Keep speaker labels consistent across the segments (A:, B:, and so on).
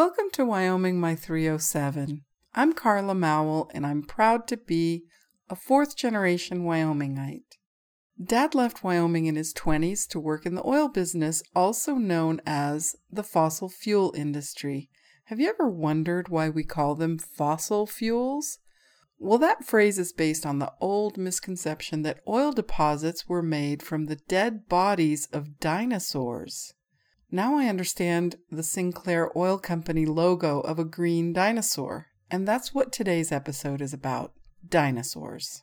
A: Welcome to Wyoming My 307. I'm Carla Mowell, and I'm proud to be a fourth generation Wyomingite. Dad left Wyoming in his 20s to work in the oil business, also known as the fossil fuel industry. Have you ever wondered why we call them fossil fuels? Well, that phrase is based on the old misconception that oil deposits were made from the dead bodies of dinosaurs. Now I understand the Sinclair Oil Company logo of a green dinosaur, and that's what today's episode is about dinosaurs.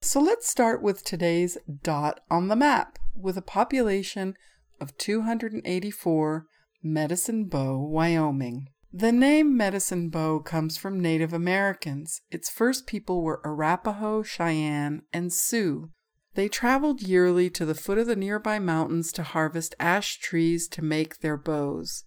A: So let's start with today's dot on the map with a population of 284, Medicine Bow, Wyoming. The name Medicine Bow comes from Native Americans. Its first people were Arapaho, Cheyenne, and Sioux. They traveled yearly to the foot of the nearby mountains to harvest ash trees to make their bows.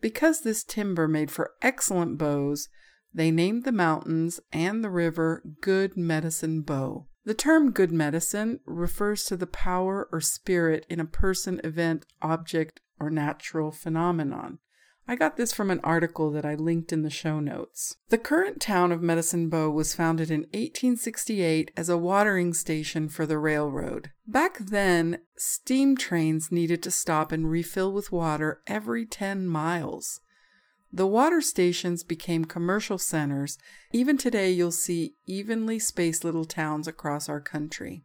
A: Because this timber made for excellent bows, they named the mountains and the river Good Medicine Bow. The term good medicine refers to the power or spirit in a person, event, object, or natural phenomenon. I got this from an article that I linked in the show notes. The current town of Medicine Bow was founded in 1868 as a watering station for the railroad. Back then, steam trains needed to stop and refill with water every 10 miles. The water stations became commercial centers. Even today, you'll see evenly spaced little towns across our country.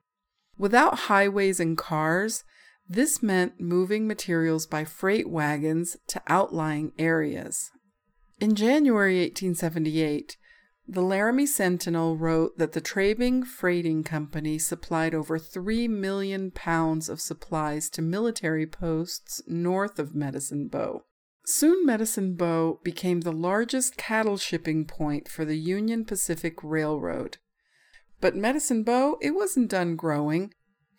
A: Without highways and cars, this meant moving materials by freight wagons to outlying areas. In January 1878, the Laramie Sentinel wrote that the Trabing Freighting Company supplied over 3 million pounds of supplies to military posts north of Medicine Bow. Soon Medicine Bow became the largest cattle shipping point for the Union Pacific Railroad. But Medicine Bow, it wasn't done growing.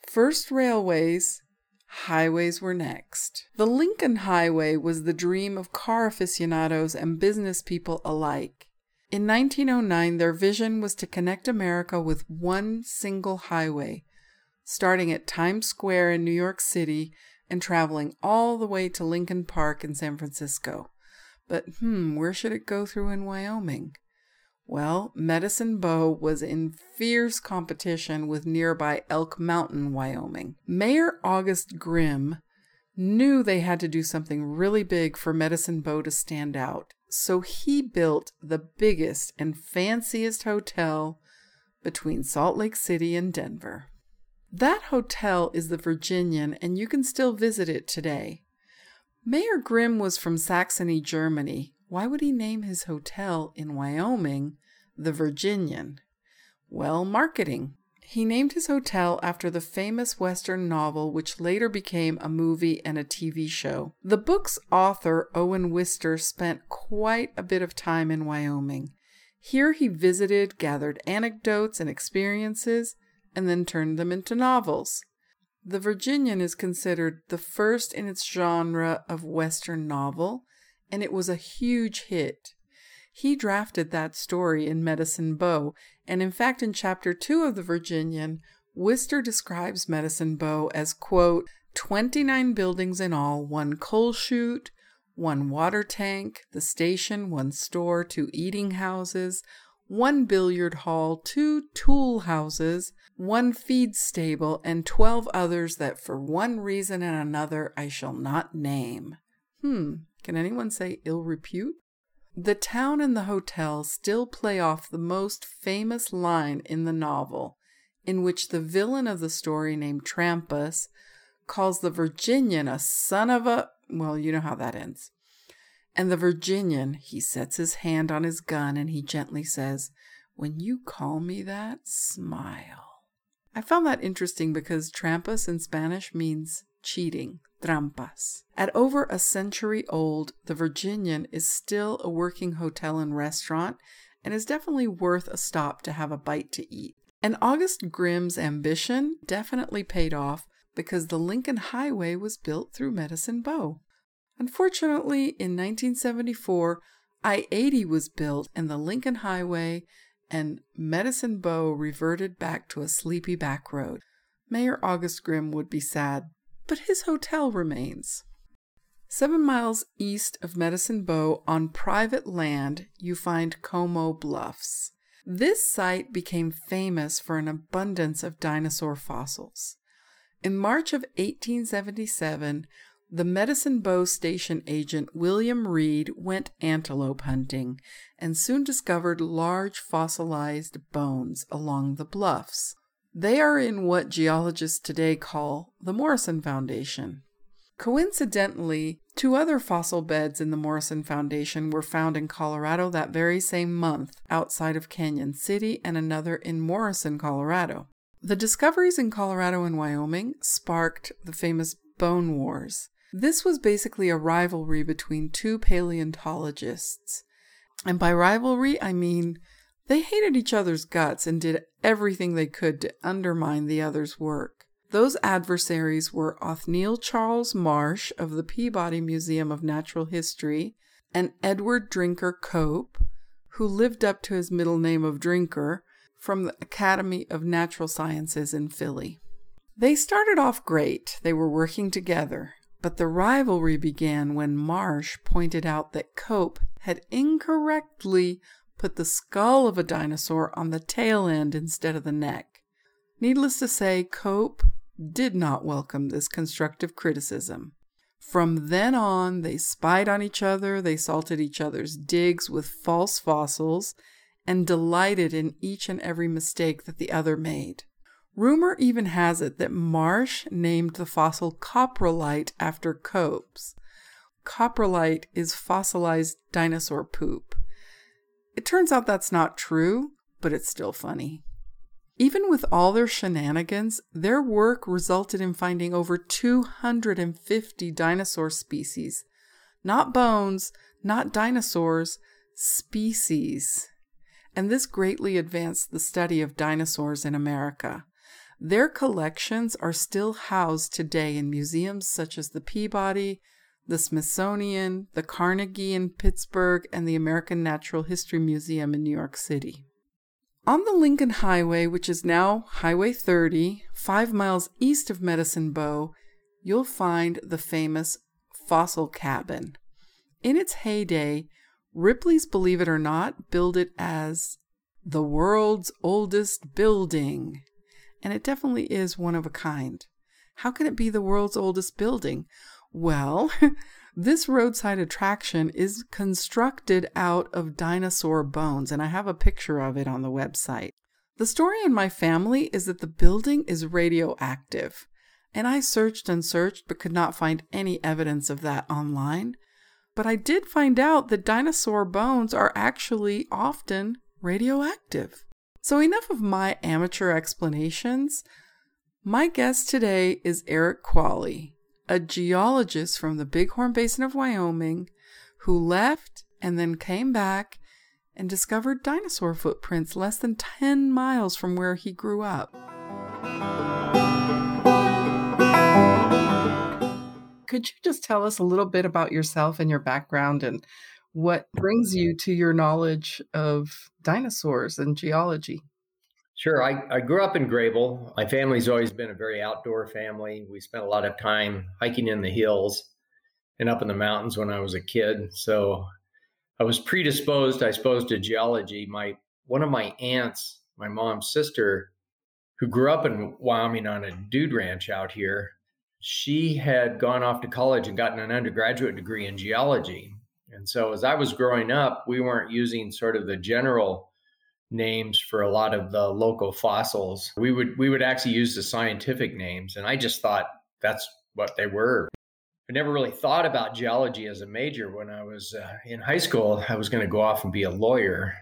A: First railways, Highways were next. The Lincoln Highway was the dream of car aficionados and business people alike. In 1909, their vision was to connect America with one single highway, starting at Times Square in New York City and traveling all the way to Lincoln Park in San Francisco. But hmm, where should it go through in Wyoming? Well, Medicine Bow was in fierce competition with nearby Elk Mountain, Wyoming. Mayor August Grimm knew they had to do something really big for Medicine Bow to stand out, so he built the biggest and fanciest hotel between Salt Lake City and Denver. That hotel is the Virginian, and you can still visit it today. Mayor Grimm was from Saxony, Germany, why would he name his hotel in Wyoming the Virginian? Well, marketing. He named his hotel after the famous Western novel, which later became a movie and a TV show. The book's author, Owen Wister, spent quite a bit of time in Wyoming. Here he visited, gathered anecdotes and experiences, and then turned them into novels. The Virginian is considered the first in its genre of Western novel and it was a huge hit. He drafted that story in Medicine Bow, and in fact, in chapter two of The Virginian, Wister describes Medicine Bow as, quote, 29 buildings in all, one coal chute, one water tank, the station, one store, two eating houses, one billiard hall, two tool houses, one feed stable, and 12 others that for one reason and another I shall not name. Hmm, can anyone say ill repute? The town and the hotel still play off the most famous line in the novel, in which the villain of the story, named Trampas, calls the Virginian a son of a. Well, you know how that ends. And the Virginian, he sets his hand on his gun and he gently says, When you call me that, smile. I found that interesting because trampas in Spanish means cheating, trampas. At over a century old, the Virginian is still a working hotel and restaurant and is definitely worth a stop to have a bite to eat. And August Grimm's ambition definitely paid off because the Lincoln Highway was built through Medicine Bow. Unfortunately, in 1974, I 80 was built and the Lincoln Highway and Medicine Bow reverted back to a sleepy back road. Mayor August Grimm would be sad but his hotel remains. Seven miles east of Medicine Bow, on private land, you find Como Bluffs. This site became famous for an abundance of dinosaur fossils. In March of 1877, the Medicine Bow station agent William Reed went antelope hunting and soon discovered large fossilized bones along the bluffs. They are in what geologists today call the Morrison Formation. Coincidentally, two other fossil beds in the Morrison Formation were found in Colorado that very same month outside of Cañon City and another in Morrison, Colorado. The discoveries in Colorado and Wyoming sparked the famous Bone Wars. This was basically a rivalry between two paleontologists. And by rivalry, I mean they hated each other's guts and did everything they could to undermine the other's work. Those adversaries were Othniel Charles Marsh of the Peabody Museum of Natural History and Edward Drinker Cope, who lived up to his middle name of Drinker, from the Academy of Natural Sciences in Philly. They started off great, they were working together, but the rivalry began when Marsh pointed out that Cope had incorrectly put the skull of a dinosaur on the tail end instead of the neck. Needless to say, Cope did not welcome this constructive criticism. From then on, they spied on each other, they salted each other's digs with false fossils, and delighted in each and every mistake that the other made. Rumor even has it that Marsh named the fossil coprolite after Cope's. Coprolite is fossilized dinosaur poop. It turns out that's not true, but it's still funny. Even with all their shenanigans, their work resulted in finding over 250 dinosaur species. Not bones, not dinosaurs, species. And this greatly advanced the study of dinosaurs in America. Their collections are still housed today in museums such as the Peabody, the Smithsonian, the Carnegie in Pittsburgh, and the American Natural History Museum in New York City. On the Lincoln Highway, which is now Highway 30, five miles east of Medicine Bow, you'll find the famous Fossil Cabin. In its heyday, Ripley's Believe It or Not billed it as the world's oldest building. And it definitely is one of a kind. How can it be the world's oldest building? Well, This roadside attraction is constructed out of dinosaur bones, and I have a picture of it on the website. The story in my family is that the building is radioactive, and I searched and searched but could not find any evidence of that online. But I did find out that dinosaur bones are actually often radioactive. So, enough of my amateur explanations. My guest today is Erik Kvale a geologist from the Bighorn Basin of Wyoming who left and then came back and discovered dinosaur footprints less than 10 miles from where he grew up. Could you just tell us a little bit about yourself and your background and what brings you to your knowledge of dinosaurs and geology?
B: Sure. I, I grew up in Greybull. My family's always been a very outdoor family. We spent a lot of time hiking in the hills and up in the mountains when I was a kid. So I was predisposed, I suppose, to geology. My one of my aunts, my mom's sister, who grew up in Wyoming on a dude ranch out here, she had gone off to college and gotten an undergraduate degree in geology. And so as I was growing up, we weren't using sort of the general names for a lot of the local fossils. We would we would actually use the scientific names and I just thought that's what they were. I never really thought about geology as a major when I was uh, in high school. I was going to go off and be a lawyer.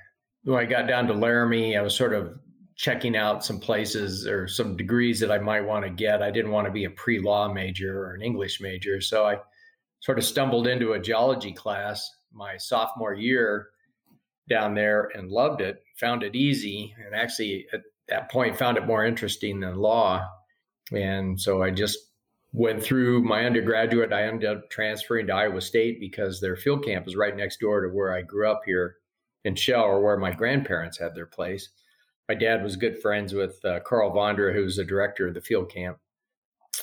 B: When I got down to Laramie, I was sort of checking out some places or some degrees that I might want to get. I didn't want to be a pre-law major or an English major, so I sort of stumbled into a geology class my sophomore year down there and loved it, found it easy, and actually at that point found it more interesting than law. And so I just went through my undergraduate. I ended up transferring to Iowa State because their field camp is right next door to where I grew up here in Shell, or where my grandparents had their place. My dad was good friends with uh, Carl Vondra, who was the director of the field camp.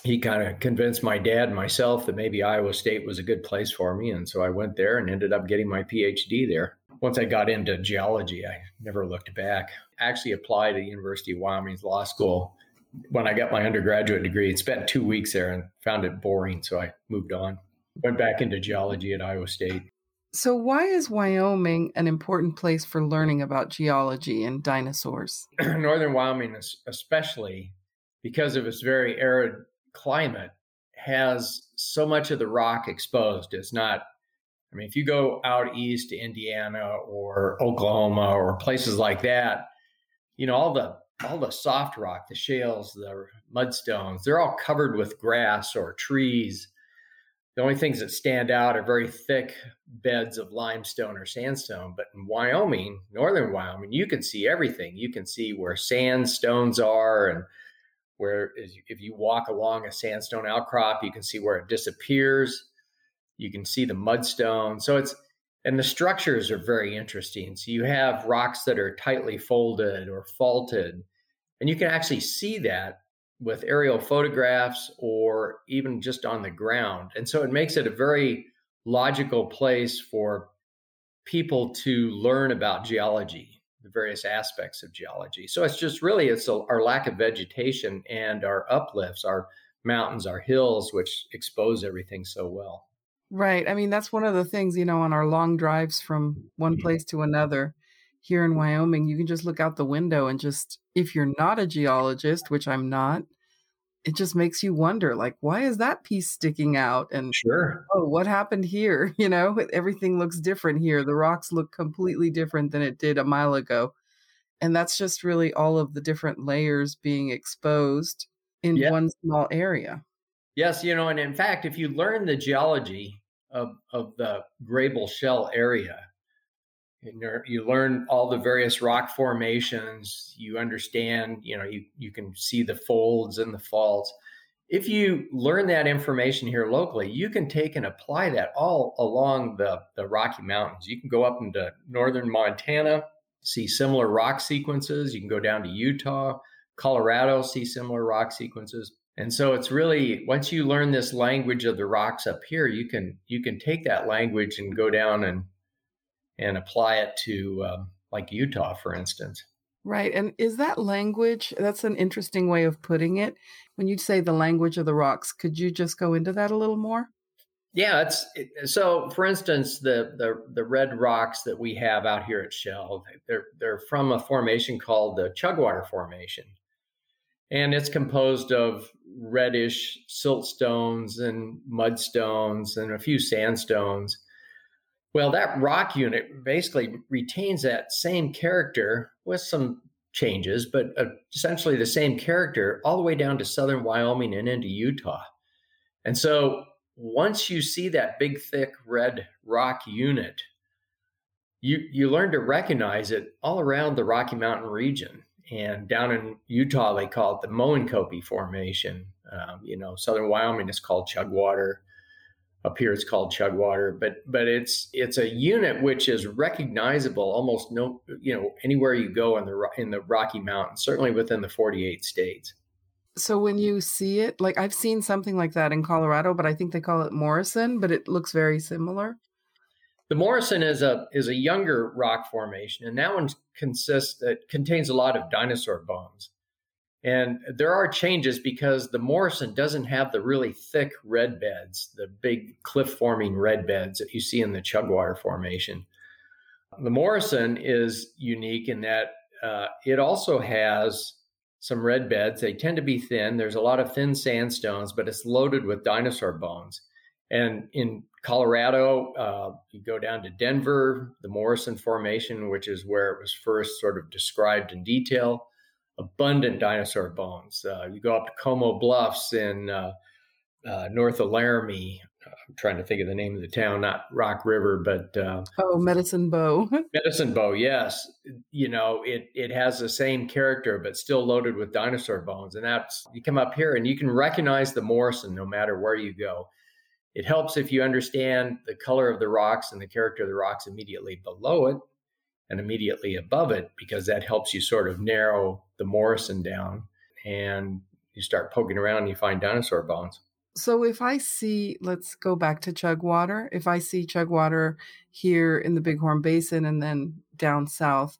B: he kind of convinced my dad and myself that maybe Iowa State was a good place for me. And so I went there and ended up getting my PhD there. Once I got into geology, I never looked back. I actually applied to the University of Wyoming's law school when I got my undergraduate degree. and spent two weeks there and found it boring. So I moved on, went back into geology at Iowa State.
A: So, why is Wyoming an important place for learning about geology and dinosaurs?
B: Northern Wyoming, especially because of its very arid climate has so much of the rock exposed. It's not, I mean, if you go out east to Indiana or Oklahoma or places like that, you know, all the all the soft rock, the shales, the mudstones, they're all covered with grass or trees. The only things that stand out are very thick beds of limestone or sandstone. But in Wyoming, northern Wyoming, you can see everything. You can see where sandstones are and where if you walk along a sandstone outcrop, you can see where it disappears. You can see the mudstone. So it's, and the structures are very interesting. So you have rocks that are tightly folded or faulted, and you can actually see that with aerial photographs or even just on the ground. And so it makes it a very logical place for people to learn about geology the various aspects of geology. So it's just really it's a, our lack of vegetation and our uplifts, our mountains, our hills, which expose everything so well.
A: Right. I mean, that's one of the things, you know, on our long drives from one mm-hmm. place to another here in Wyoming, you can just look out the window and just, if you're not a geologist, which I'm not, it just makes you wonder like why is that piece sticking out and
B: sure
A: oh what happened here you know everything looks different here the rocks look completely different than it did a mile ago and that's just really all of the different layers being exposed in yeah. one small area
B: yes you know and in fact if you learn the geology of, of the Greybull shell area and you learn all the various rock formations you understand you know you, you can see the folds and the faults. If you learn that information here locally you can take and apply that all along the, the rocky mountains. You can go up into northern montana see similar rock sequences. You can go down to utah colorado see similar rock sequences and so it's really once you learn this language of the rocks up here you can you can take that language and go down and and apply it to um, like Utah, for instance.
A: Right. And is that language? That's an interesting way of putting it. When you say the language of the rocks, could you just go into that a little more?
B: Yeah, it's it, so. For instance, the the the red rocks that we have out here at Shell, they're they're from a formation called the Chugwater Formation, and it's composed of reddish siltstones and mudstones and a few sandstones. Well, that rock unit basically retains that same character with some changes, but uh, essentially the same character all the way down to southern Wyoming and into Utah. And so once you see that big, thick red rock unit, you, you learn to recognize it all around the Rocky Mountain region. And down in Utah, they call it the Moenkopi Formation. Um, you know, southern Wyoming is called Chugwater up here it's called Chugwater, but but it's it's a unit which is recognizable almost no you know anywhere you go in the in the Rocky Mountains, certainly within the 48 states.
A: So when you see it, like I've seen something like that in Colorado, but I think they call it Morrison, but it looks very similar.
B: The Morrison is a is a younger rock formation, and that one consists it contains a lot of dinosaur bones. And there are changes because the Morrison doesn't have the really thick red beds, the big cliff forming red beds that you see in the Chugwater Formation. The Morrison is unique in that uh, it also has some red beds. They tend to be thin. There's a lot of thin sandstones, but it's loaded with dinosaur bones. And in Colorado, uh, you go down to Denver, the Morrison Formation, which is where it was first sort of described in detail abundant dinosaur bones. Uh, you go up to Como Bluffs in uh, uh, north of Laramie. I'm trying to think of the name of the town, not Rock River, but uh,
A: oh, Medicine Bow.
B: Medicine Bow, yes. You know, it it has the same character, but still loaded with dinosaur bones. And that's you come up here and you can recognize the Morrison no matter where you go. It helps if you understand the color of the rocks and the character of the rocks immediately below it and immediately above it because that helps you sort of narrow the Morrison down. And you start poking around and you find dinosaur bones.
C: So if I see, let's go back to Chugwater. If I see Chugwater here in the Bighorn Basin and then down south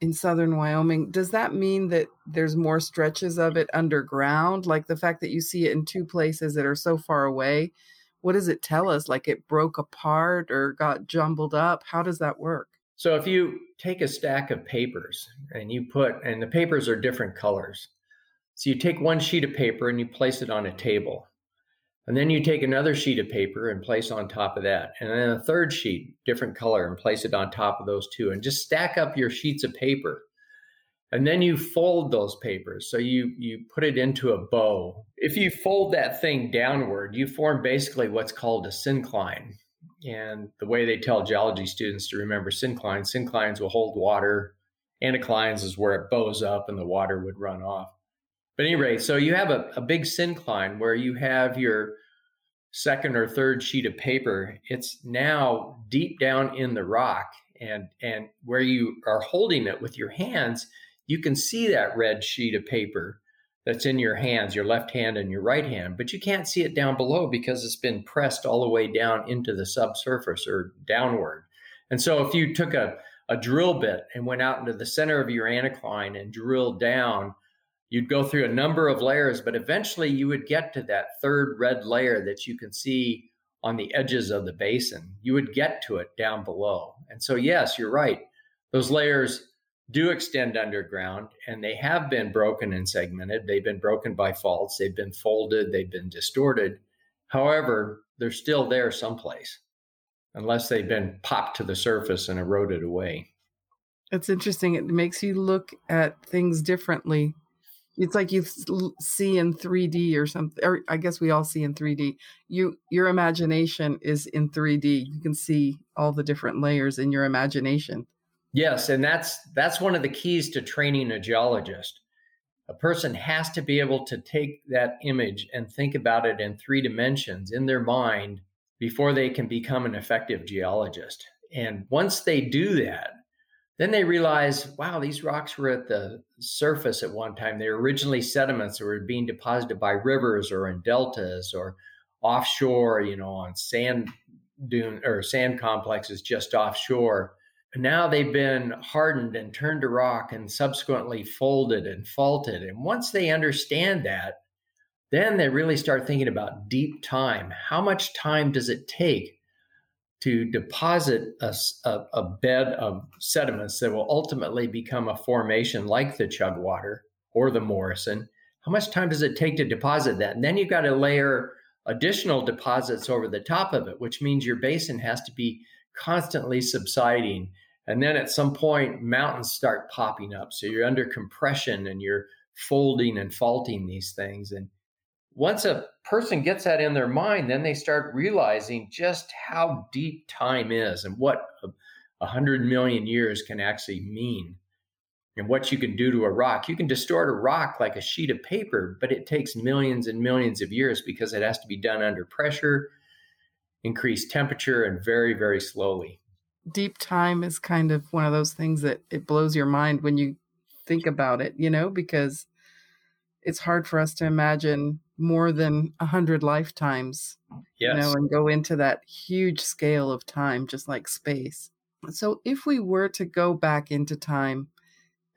C: in southern Wyoming, does that mean that there's more stretches of it underground? Like the fact that you see it in two places that are so far away, what does it tell us? Like it broke apart or got jumbled up? How does that work?
B: So if you take a stack of papers and you put, and the papers are different colors. So you take one sheet of paper and you place it on a table and then you take another sheet of paper and place on top of that. And then a third sheet, different color, and place it on top of those two. And just stack up your sheets of paper. And then you fold those papers. So you you put it into a bow. If you fold that thing downward, you form basically what's called a syncline. And the way they tell geology students to remember synclines, synclines will hold water. Anticlines is where it bows up and the water would run off. But anyway, so you have a, a big syncline where you have your second or third sheet of paper. It's now deep down in the rock, and and where you are holding it with your hands, you can see that red sheet of paper that's in your hands, your left hand and your right hand, but you can't see it down below because it's been pressed all the way down into the subsurface or downward. And so if you took a, a drill bit and went out into the center of your anticline and drilled down you'd go through a number of layers, but eventually you would get to that third red layer that you can see on the edges of the basin. You would get to it down below. And so, yes, you're right. Those layers do extend underground and they have been broken and segmented. They've been broken by faults, they've been folded, they've been distorted. However, they're still there someplace unless they've been popped to the surface and eroded away.
C: It's interesting. It makes you look at things differently it's like you see in 3D or something. Or I guess we all see in 3D. You your imagination is in 3D. You can see all the different layers in your imagination.
B: Yes, and that's that's one of the keys to training a geologist. A person has to be able to take that image and think about it in three dimensions in their mind before they can become an effective geologist. And once they do that, then they realize, wow, these rocks were at the surface at one time. They were originally sediments that were being deposited by rivers or in deltas or offshore, you know, on sand dune or sand complexes just offshore. Now they've been hardened and turned to rock and subsequently folded and faulted. And once they understand that, then they really start thinking about deep time. How much time does it take to deposit a, a, a, bed of sediments that will ultimately become a formation like the Chugwater or the Morrison. How much time does it take to deposit that? And then you've got to layer additional deposits over the top of it, which means your basin has to be constantly subsiding. And then at some point, mountains start popping up. So you're under compression and you're folding and faulting these things. And once a person gets that in their mind, then they start realizing just how deep time is and what a, hundred million years can actually mean and what you can do to a rock. You can distort a rock like a sheet of paper, but it takes millions and millions of years because it has to be done under pressure, increased temperature, and very, very slowly.
C: Deep time is kind of one of those things that it blows your mind when you think about it, you know, because it's hard for us to imagine more than a hundred lifetimes yes. you know and go into that huge scale of time just like space so if we were to go back into time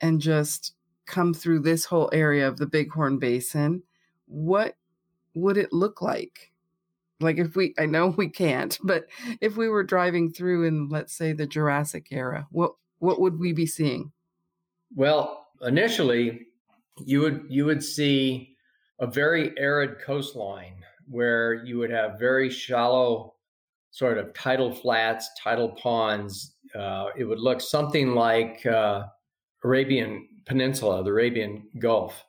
C: and just come through this whole area of the bighorn basin what would it look like like if we i know we can't but if we were driving through in let's say the jurassic era what what would we be seeing
B: well initially you would you would see a very arid coastline where you would have very shallow sort of tidal flats, tidal ponds. Uh, it would look something like uh, Arabian Peninsula, the Arabian Gulf.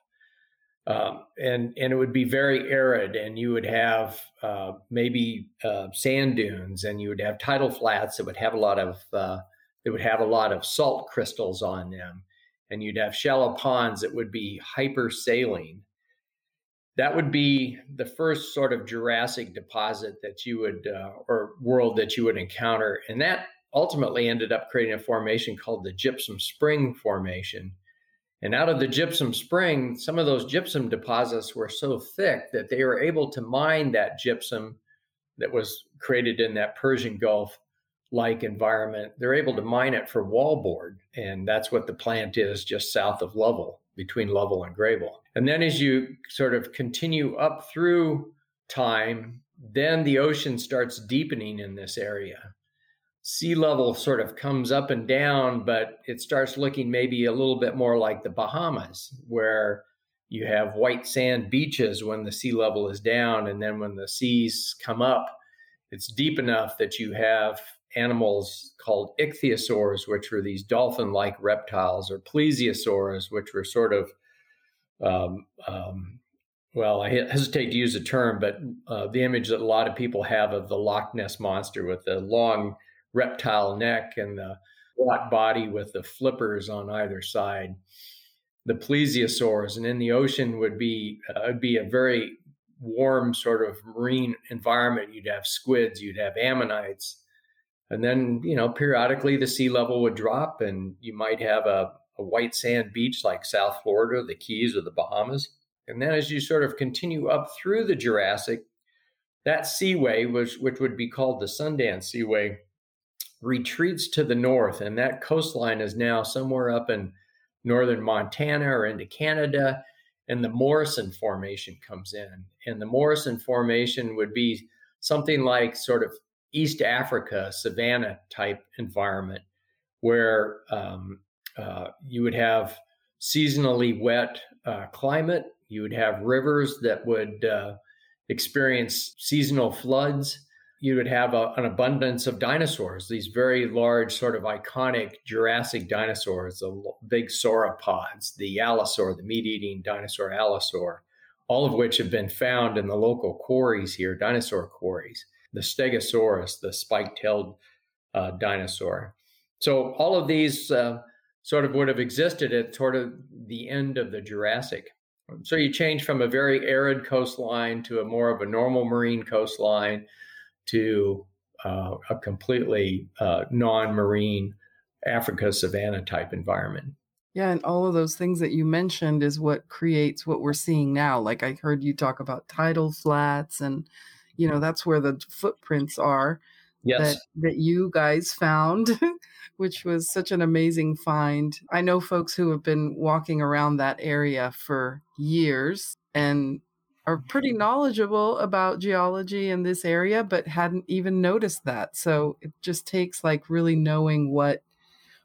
B: Um, and and it would be very arid, and you would have uh, maybe uh, sand dunes, and you would have tidal flats that would have a lot of uh, that would have a lot of salt crystals on them, and you'd have shallow ponds that would be hypersaline. that would be the first sort of Jurassic deposit that you would, uh, or world that you would encounter. And that ultimately ended up creating a formation called the Gypsum Spring Formation. And out of the gypsum spring, some of those gypsum deposits were so thick that they were able to mine that gypsum that was created in that Persian Gulf like environment. They're able to mine it for wallboard. And that's what the plant is just south of Lovell, between Lovell and Greybull. And then as you sort of continue up through time, then the ocean starts deepening in this area. Sea level sort of comes up and down, but it starts looking maybe a little bit more like the Bahamas, where you have white sand beaches when the sea level is down. And then when the seas come up, it's deep enough that you have animals called ichthyosaurs, which were these dolphin like reptiles, or plesiosaurs, which were sort of, um, um, well, I hesitate to use the term, but uh, the image that a lot of people have of the Loch Ness monster with the long reptile neck and the flat body with the flippers on either side. The plesiosaurs, and in the ocean would be uh, would be a very warm sort of marine environment. You'd have squids, you'd have ammonites, and then, you know, periodically the sea level would drop and you might have a, a white sand beach like South Florida, the Keys, or the Bahamas. And then as you sort of continue up through the Jurassic, that seaway, which, which would be called the Sundance Seaway, retreats to the north. And that coastline is now somewhere up in northern Montana or into Canada. And the Morrison Formation comes in. And the Morrison Formation would be something like sort of East Africa savanna type environment where um, uh, you would have seasonally wet uh, climate. You would have rivers that would uh, experience seasonal floods. You would have a, an abundance of dinosaurs, these very large, sort of iconic Jurassic dinosaurs, the big sauropods, the allosaur, the meat eating dinosaur allosaur, all of which have been found in the local quarries here, dinosaur quarries the Stegosaurus, the spike-tailed uh, dinosaur. So all of these uh, sort of would have existed at sort of the end of the Jurassic. So you change from a very arid coastline to a more of a normal marine coastline to uh, a completely uh, non-marine Africa savanna type environment.
A: Yeah, and all of those things that you mentioned is what creates what we're seeing now. Like I heard you talk about tidal flats and you know that's where the footprints are
B: yes.
A: that that you guys found which was such an amazing find i know folks who have been walking around that area for years and are pretty knowledgeable about geology in this area but hadn't even noticed that so it just takes like really knowing what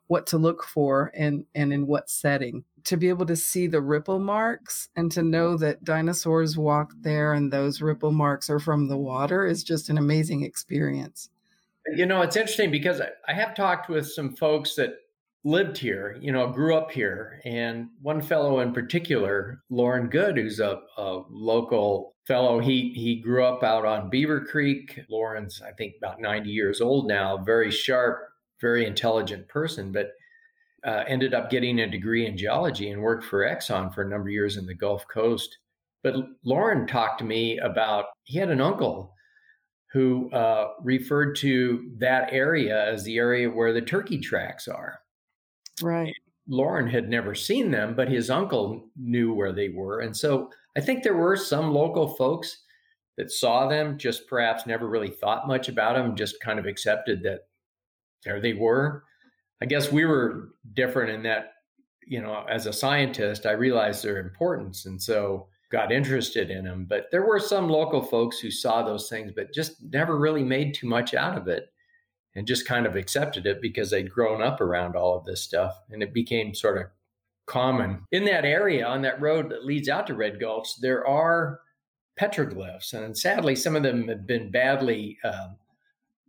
A: what to look for and and in what setting to be able to see the ripple marks and to know that dinosaurs walked there and those ripple marks are from the water is just an amazing experience.
B: You know, it's interesting because I have talked with some folks that lived here, you know, grew up here. And one fellow in particular, Lauren Good, who's a, a local fellow, he, he grew up out on Beaver Creek. Lauren's, I think, about 90 years old now, very sharp, very intelligent person. But uh, ended up getting a degree in geology and worked for Exxon for a number of years in the Gulf Coast. But Lauren talked to me about he had an uncle who uh, referred to that area as the area where the turkey tracks are.
A: Right.
B: Lauren had never seen them, but his uncle knew where they were. And so I think there were some local folks that saw them, just perhaps never really thought much about them, just kind of accepted that there they were. I guess we were different in that, you know, as a scientist, I realized their importance. And so got interested in them. But there were some local folks who saw those things, but just never really made too much out of it and just kind of accepted it because they'd grown up around all of this stuff. And it became sort of common. In that area, on that road that leads out to Red Gulch, there are petroglyphs. And sadly, some of them have been badly um,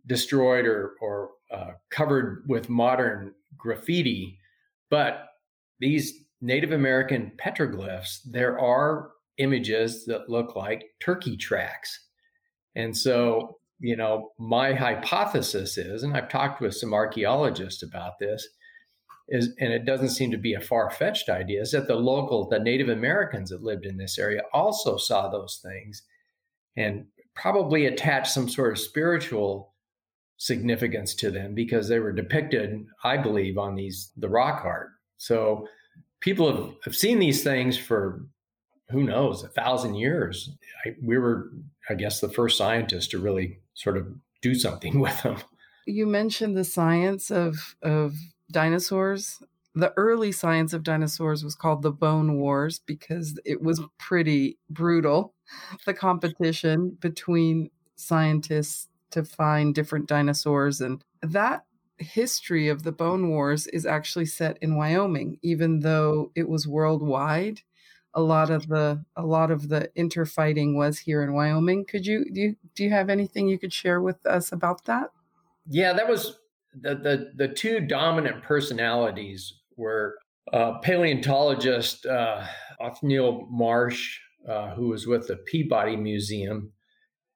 B: destroyed or, or uh, covered with modern graffiti. But these Native American petroglyphs, there are images that look like turkey tracks. And so, you know, my hypothesis is, and I've talked with some archaeologists about this, is, and it doesn't seem to be a far fetched idea, is that the local, the Native Americans that lived in this area also saw those things and probably attached some sort of spiritual significance to them because they were depicted, I believe, on these the rock art. So people have, have seen these things for who knows a thousand years. I, we were, I guess, the first scientists to really sort of do something with them.
A: You mentioned the science of of dinosaurs. The early science of dinosaurs was called the Bone Wars because it was pretty brutal. The competition between scientists to find different dinosaurs and that history of the Bone Wars is actually set in Wyoming, even though it was worldwide. A lot of the a lot of the interfighting was here in Wyoming. Could you do you, do you have anything you could share with us about that?
B: Yeah, that was the the the two dominant personalities were uh, paleontologist uh, Othniel Marsh, uh, who was with the Peabody Museum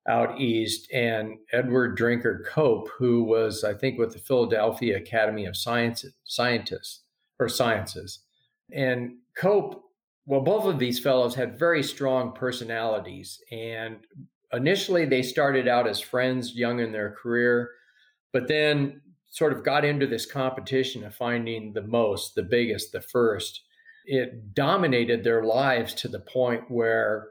B: out east, and Edward Drinker Cope, who was, I think, with the Philadelphia Academy of Sciences, scientists or sciences. And Cope, well, both of these fellows had very strong personalities, and initially they started out as friends young in their career but then sort of got into this competition of finding the most, the biggest, the first. It dominated their lives to the point where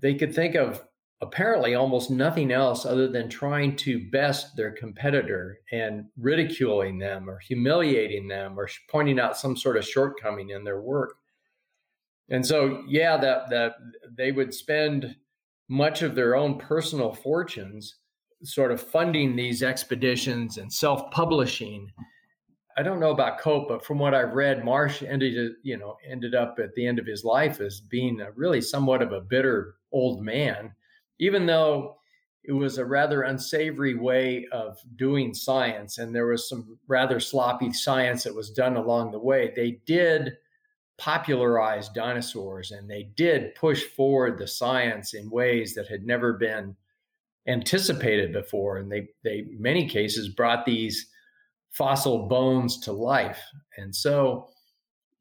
B: they could think of apparently almost nothing else other than trying to best their competitor and ridiculing them or humiliating them or pointing out some sort of shortcoming in their work. And so, yeah, that that they would spend much of their own personal fortunes sort of funding these expeditions and self-publishing. I don't know about Cope, but from what I've read, Marsh ended you know ended up at the end of his life as being a really somewhat of a bitter old man, even though it was a rather unsavory way of doing science, and there was some rather sloppy science that was done along the way. They did popularize dinosaurs, and they did push forward the science in ways that had never been anticipated before and they they many cases brought these fossil bones to life. And so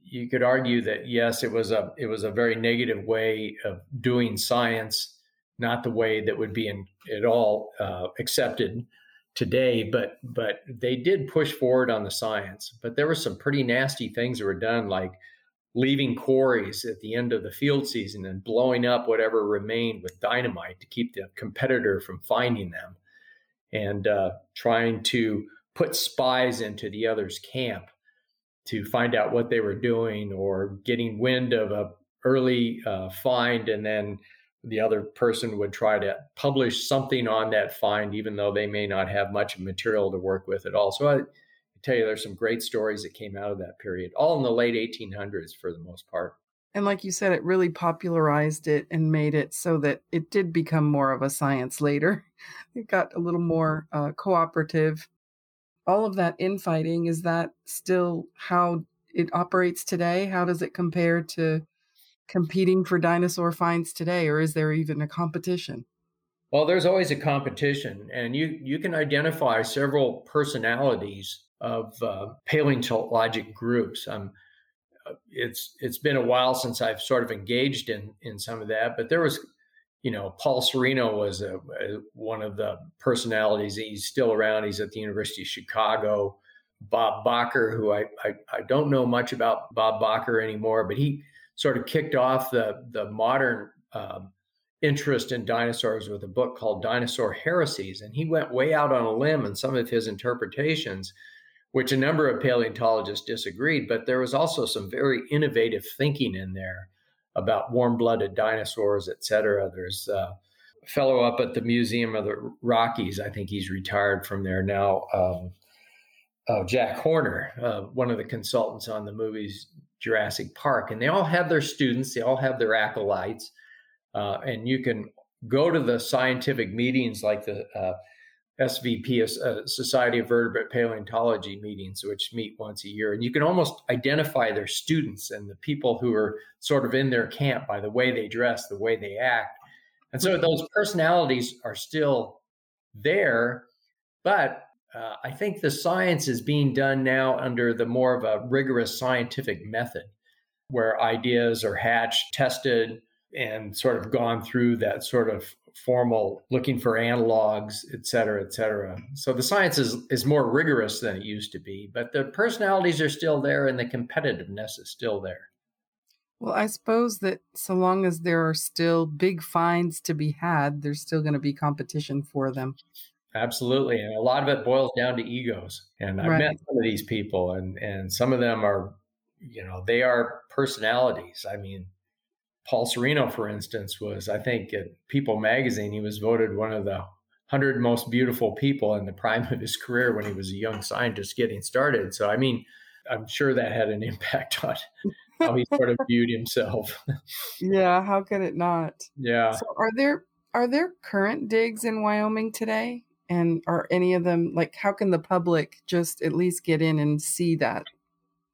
B: you could argue that yes it was a it was a very negative way of doing science not the way that would be in, at all uh, accepted today but but they did push forward on the science. But there were some pretty nasty things that were done like leaving quarries at the end of the field season and blowing up whatever remained with dynamite to keep the competitor from finding them and uh, trying to put spies into the other's camp to find out what they were doing or getting wind of a early uh, find and then the other person would try to publish something on that find even though they may not have much material to work with at all. So I, tell you there's some great stories that came out of that period, all in the late 1800s for the most part.
A: And like you said, it really popularized it and made it so that it did become more of a science later. It got a little more uh, cooperative. All of that infighting, is that still how it operates today? How does it compare to competing for dinosaur finds today, or is there even a competition?
B: Well, there's always a competition, and you you can identify several personalities of uh, paleontologic groups. Um, uh, it's it's been a while since I've sort of engaged in in some of that, but there was, you know, Paul Sereno was a, a, one of the personalities. He's still around. He's at the University of Chicago. Bob Bakker, who I, I, I don't know much about Bob Bakker anymore, but he sort of kicked off the the modern um, interest in dinosaurs with a book called Dinosaur Heresies, and he went way out on a limb in some of his interpretations which a number of paleontologists disagreed, but there was also some very innovative thinking in there about warm-blooded dinosaurs, et cetera. There's a fellow up at the Museum of the Rockies. I think he's retired from there now. Um, oh, Jack Horner, uh, one of the consultants on the movies Jurassic Park, and they all have their students. They all have their acolytes, uh, and you can go to the scientific meetings like the uh, SVP, a Society of Vertebrate Paleontology meetings, which meet once a year. And you can almost identify their students and the people who are sort of in their camp by the way they dress, the way they act. And so those personalities are still there. But uh, I think the science is being done now under the more of a rigorous scientific method where ideas are hatched, tested, and sort of gone through that sort of formal looking for analogs, et cetera, et cetera. So the science is, is more rigorous than it used to be, but the personalities are still there and the competitiveness is still there.
C: Well, I suppose that so long as there are still big finds to be had, there's still going to be competition for them.
B: Absolutely. And a lot of it boils down to egos. And I've right. met some of these people and and some of them are, you know, they are personalities. I mean, Paul Sereno, for instance, was, I think, at People magazine, he was voted one of the 100 most beautiful people in the prime of his career when he was a young scientist getting started. So, I mean, I'm sure that had an impact on how he sort of viewed himself.
C: yeah, how could it not?
B: Yeah.
C: So are there are there current digs in Wyoming today? And are any of them like how can the public just at least get in and see that?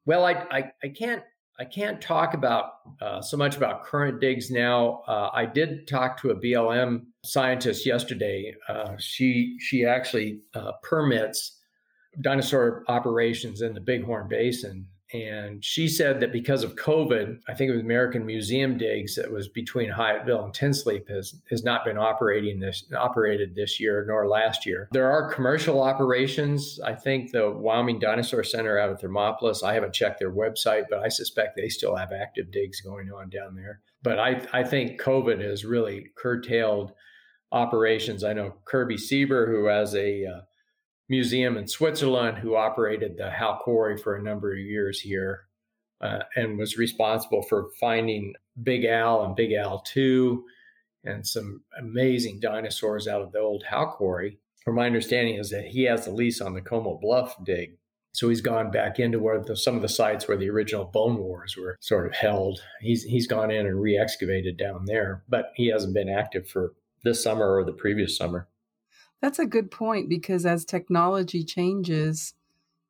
B: Well, I I, I can't I can't talk about uh, so much about current digs now. Uh, I did talk to a BLM scientist yesterday. Uh, she she actually uh, permits dinosaur operations in the Bighorn Basin, and she said that because of COVID, I think it was American Museum Digs that was between Hyattville and Ten Sleep has, has not been operating this operated this year nor last year. There are commercial operations. I think the Wyoming Dinosaur Center out of Thermopolis, I haven't checked their website, but I suspect they still have active digs going on down there. But I, I think COVID has really curtailed operations. I know Kirby Siber, who has a uh, museum in Switzerland who operated the Howe Quarry for a number of years here uh, and was responsible for finding Big Al and Big Al 2 and some amazing dinosaurs out of the old Howe Quarry. From my understanding is that he has the lease on the Como Bluff dig. So he's gone back into where the, some of the sites where the original bone wars were sort of held. He's he's gone in and re-excavated down there, but he hasn't been active for this summer or the previous summer.
C: That's a good point because as technology changes,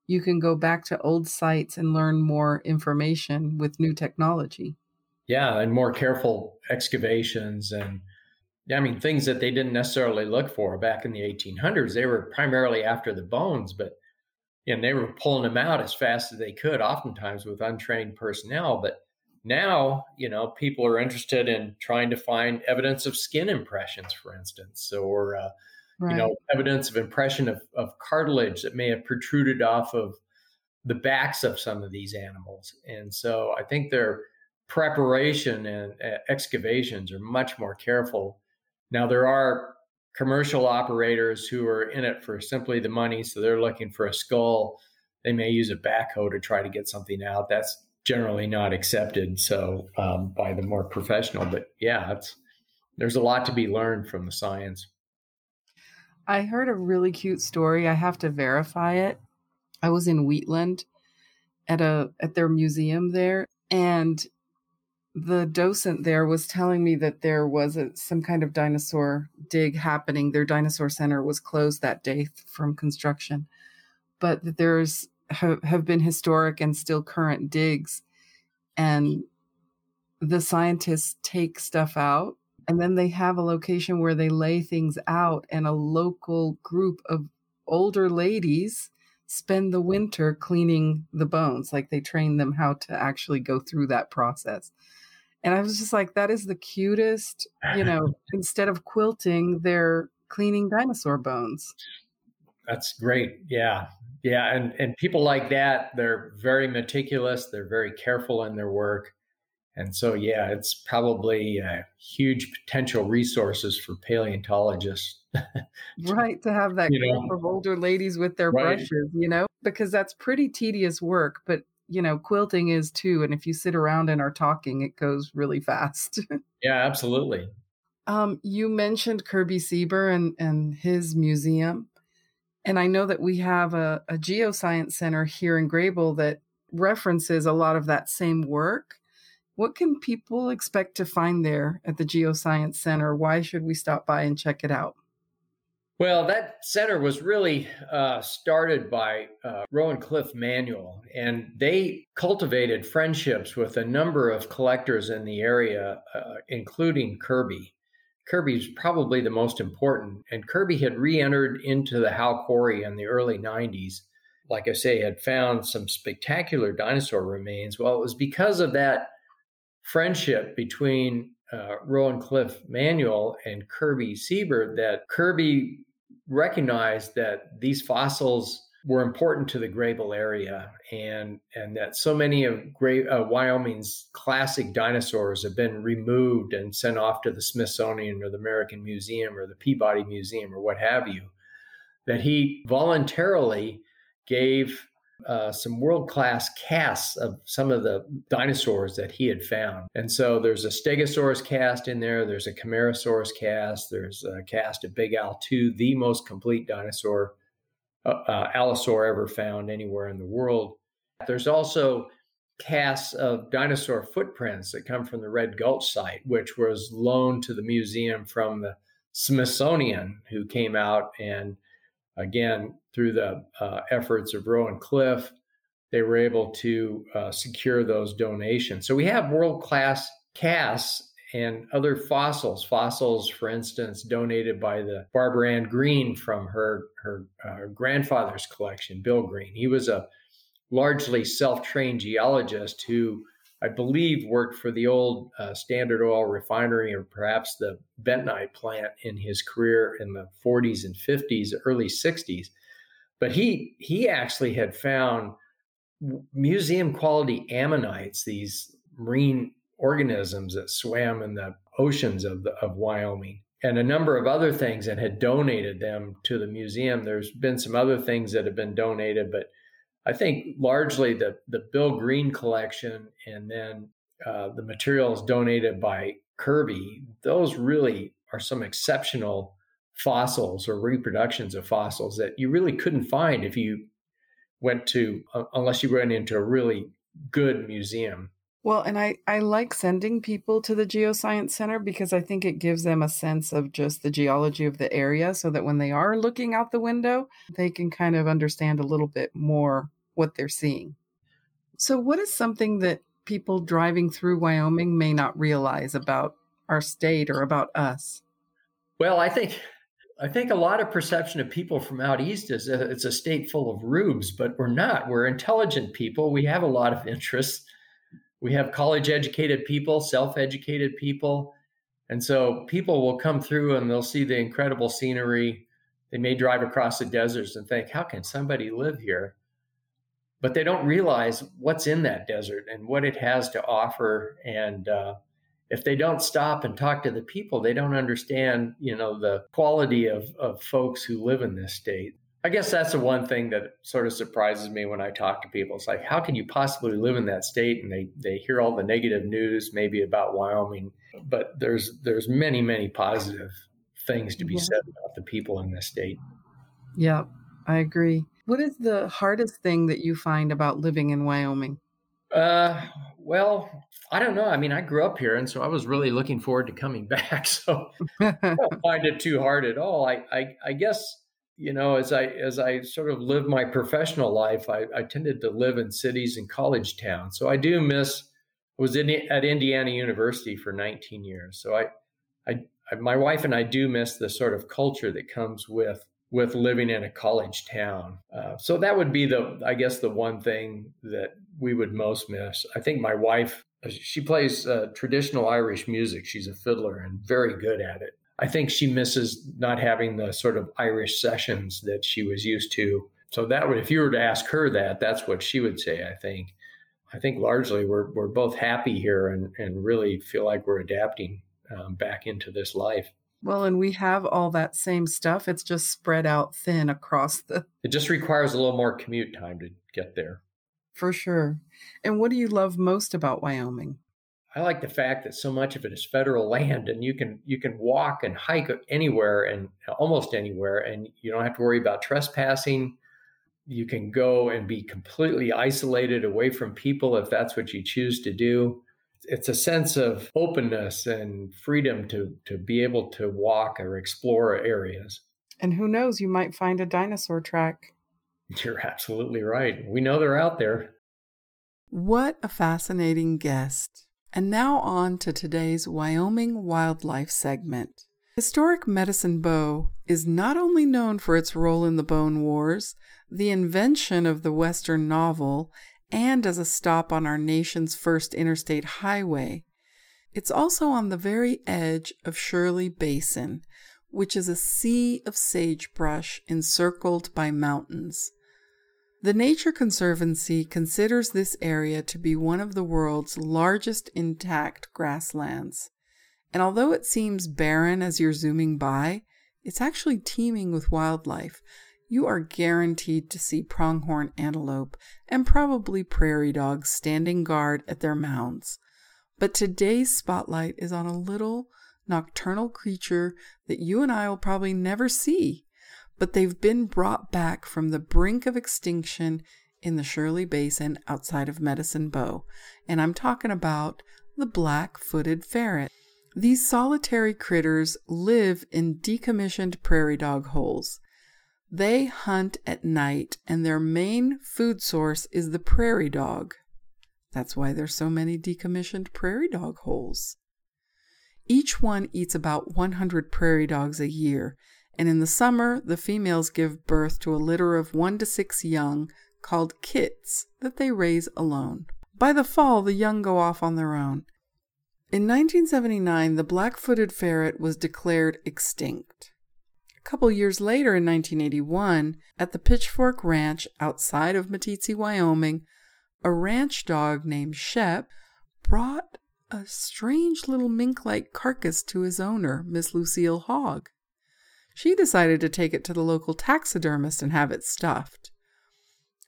C: you can go back to old sites and learn more information with new technology.
B: Yeah, and more careful excavations and yeah, I mean things that they didn't necessarily look for back in the 1800s. They were primarily after the bones, but and they were pulling them out as fast as they could, oftentimes with untrained personnel. But now, you know, people are interested in trying to find evidence of skin impressions, for instance, or uh, right. you know, evidence of impression of, of cartilage that may have protruded off of the backs of some of these animals. And so I think their preparation and uh, excavations are much more careful. Now, there are commercial operators who are in it for simply the money. So they're looking for a skull. They may use a backhoe to try to get something out. That's generally not accepted. So um, by the more professional, but yeah, it's, there's a lot to be learned from the science.
C: I heard a really cute story. I have to verify it. I was in Wheatland at a at their museum there and the docent there was telling me that there was a, some kind of dinosaur dig happening. Their dinosaur center was closed that day from construction, but that there's have, have been historic and still current digs, and the scientists take stuff out and then they have a location where they lay things out and a local group of older ladies spend the winter cleaning the bones like they train them how to actually go through that process. And i was just like that is the cutest you know instead of quilting they're cleaning dinosaur bones.
B: That's great yeah yeah and and people like that they're very meticulous they're very careful in their work and so, yeah, it's probably uh, huge potential resources for paleontologists.
C: right, to have that group know? of older ladies with their right. brushes, you know, because that's pretty tedious work. But, you know, quilting is too. And if you sit around and are talking, it goes really fast.
B: yeah, absolutely.
C: Um, you mentioned Kirby Siber and, and his museum. And I know that we have a, a geoscience center here in Greybull that references a lot of that same work. What can people expect to find there at the Geoscience Center? Why should we stop by and check it out?
B: Well, that center was really uh, started by uh, Rowan Cliff Manuel, and they cultivated friendships with a number of collectors in the area, uh, including Kirby. Kirby's probably the most important, and Kirby had re entered into the Howe Quarry in the early 90s. Like I say, had found some spectacular dinosaur remains. Well, it was because of that friendship between uh, Rowan Cliff Manuel and Kirby Siber that Kirby recognized that these fossils were important to the Greybull area, and and that so many of Gray, uh, Wyoming's classic dinosaurs have been removed and sent off to the Smithsonian or the American Museum or the Peabody Museum or what have you, that he voluntarily gave uh, some world class casts of some of the dinosaurs that he had found. And so there's a Stegosaurus cast in there, there's a Camarasaurus cast, there's a cast of Big Al 2, the most complete dinosaur uh, uh, allosaur ever found anywhere in the world. There's also casts of dinosaur footprints that come from the Red Gulch site, which was loaned to the museum from the Smithsonian, who came out and again through the uh, efforts of Rowan Cliff, they were able to uh, secure those donations. So we have world class casts and other fossils. Fossils, for instance, donated by the Barbara Ann Green from her her uh, grandfather's collection, Bill Green. He was a largely self-trained geologist who I believe worked for the old uh, Standard Oil refinery or perhaps the bentonite plant in his career in the 40s and 50s, early 60s. But he he actually had found museum quality ammonites, these marine organisms that swam in the oceans of, the, of Wyoming and a number of other things and had donated them to the museum. There's been some other things that have been donated, but I think largely the, the Bill Green collection and then uh, the materials donated by Kirby, those really are some exceptional fossils or reproductions of fossils that you really couldn't find if you went to, uh, unless you went into a really good museum.
A: Well, and I, I like sending people to the Geoscience Center because I think it gives them a sense of just the geology of the area so that when they are looking out the window, they can kind of understand a little bit more what they're seeing. So, what is something that people driving through Wyoming may not realize about our state or about us?
B: Well, I think I think a lot of perception of people from out east is it's a state full of rubes, but we're not. We're intelligent people. We have a lot of interests we have college educated people, self educated people. And so people will come through and they'll see the incredible scenery. They may drive across the deserts and think, how can somebody live here? But they don't realize what's in that desert and what it has to offer. And uh, if they don't stop and talk to the people, they don't understand, you know, the quality of, of folks who live in this state. I guess that's the one thing that sort of surprises me when I talk to people. It's like, how can you possibly live in that state? And they they hear all the negative news, maybe about Wyoming, but there's there's many many positive things to be yeah. said about the people in this state.
A: Yeah, I agree. What is the hardest thing that you find about living in Wyoming?
B: Uh, well, I don't know. I mean, I grew up here, and so I was really looking forward to coming back. So I don't find it too hard at all. I, I, I guess you know, as I as I sort of live my professional life, I, I tended to live in cities and college towns. So I do miss. I was in at Indiana University for 19 years. So I, I, I, my wife and I do miss the sort of culture that comes with with living in a college town. Uh, so that would be the, I guess, the one thing that we would most miss. I think my wife, she plays uh, traditional Irish music. She's a fiddler and very good at it. I think she misses not having the sort of Irish sessions that she was used to. So that would, if you were to ask her that, that's what she would say. I think. I think largely we're we're both happy here and and really feel like we're adapting um, back into this life.
A: Well, and we have all that same stuff. It's just spread out thin across the.
B: It just requires a little more commute time to get there.
A: For sure. And what do you love most about Wyoming?
B: I like the fact that so much of it is federal land and you can you can walk and hike anywhere and almost anywhere and you don't have to worry about trespassing. You can go and be completely isolated away from people if that's what you choose to do. It's a sense of openness and freedom to to be able to walk or explore areas.
A: And who knows, you might find a dinosaur track.
B: You're absolutely right. We know they're out there.
A: What a fascinating guest. And now on to today's Wyoming wildlife segment. Historic Medicine Bow is not only known for its role in the Bone Wars, the invention of the Western novel, and as a stop on our nation's first interstate highway, it's also on the very edge of Shirley Basin, which is a sea of sagebrush encircled by mountains. The Nature Conservancy considers this area to be one of the world's largest intact grasslands. And although it seems barren as you're zooming by, it's actually teeming with wildlife. You are guaranteed to see pronghorn antelope and probably prairie dogs standing guard at their mounds. But today's spotlight is on a little nocturnal creature that you and I will probably never see but they've been brought back from the brink of extinction in the Shirley Basin outside of Medicine Bow. And I'm talking about the black footed ferret. These solitary critters live in decommissioned prairie dog holes. They hunt at night, and their main food source is the prairie dog. That's why there's so many decommissioned prairie dog holes. Each one eats about 100 prairie dogs a year, and in the summer the females give birth to a litter of one to six young called kits that they raise alone. By the fall, the young go off on their own. In 1979, the black footed ferret was declared extinct. A couple years later, in 1981, at the Pitchfork Ranch outside of Meeteetse, Wyoming, a ranch dog named Shep brought a strange little mink like carcass to his owner, Miss Lucille Hogg. She decided to take it to the local taxidermist and have it stuffed.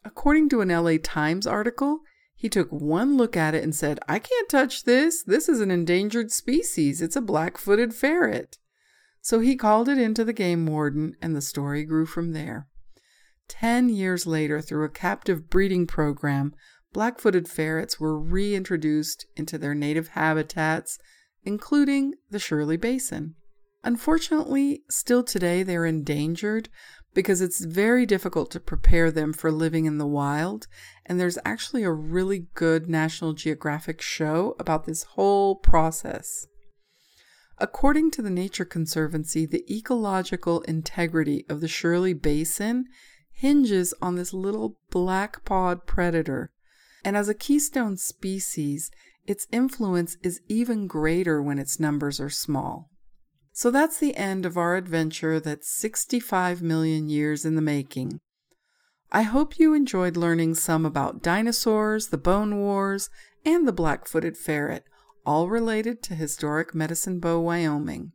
A: According to an LA Times article, he took one look at it and said, I can't touch this. This is an endangered species. It's a black footed ferret. So he called it into the game warden, and the story grew from there. Ten years later, through a captive breeding program, black footed ferrets were reintroduced into their native habitats, including the Shirley Basin. Unfortunately, still today they're endangered because it's very difficult to prepare them for living in the wild. And there's actually a really good National Geographic show about this whole process. According to the Nature Conservancy, the ecological integrity of the Shirley Basin hinges on this little black pawed predator. And as a keystone species, its influence is even greater when its numbers are small. So that's the end of our adventure that's 65 million years in the making. I hope you enjoyed learning some about dinosaurs, the bone wars, and the black footed ferret, all related to historic Medicine Bow, Wyoming.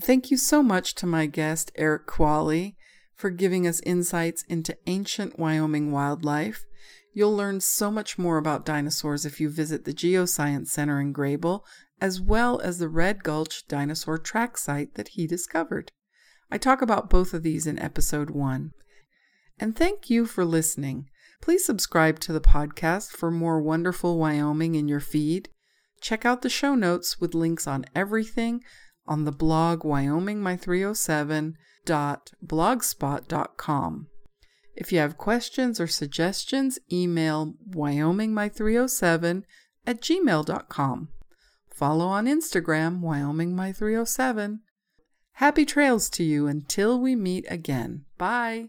A: Thank you so much to my guest, Erik Kvale, for giving us insights into ancient Wyoming wildlife. You'll learn so much more about dinosaurs if you visit the Geoscience Center in Greybull as well as the Red Gulch dinosaur track site that he discovered. I talk about both of these in episode 1. And thank you for listening. Please subscribe to the podcast for more wonderful Wyoming in your feed. Check out the show notes with links on everything on the blog wyomingmy307.blogspot.com. If you have questions or suggestions, email wyomingmy307 at gmail.com. Follow on Instagram, wyomingmy307. Happy trails to you until we meet again. Bye.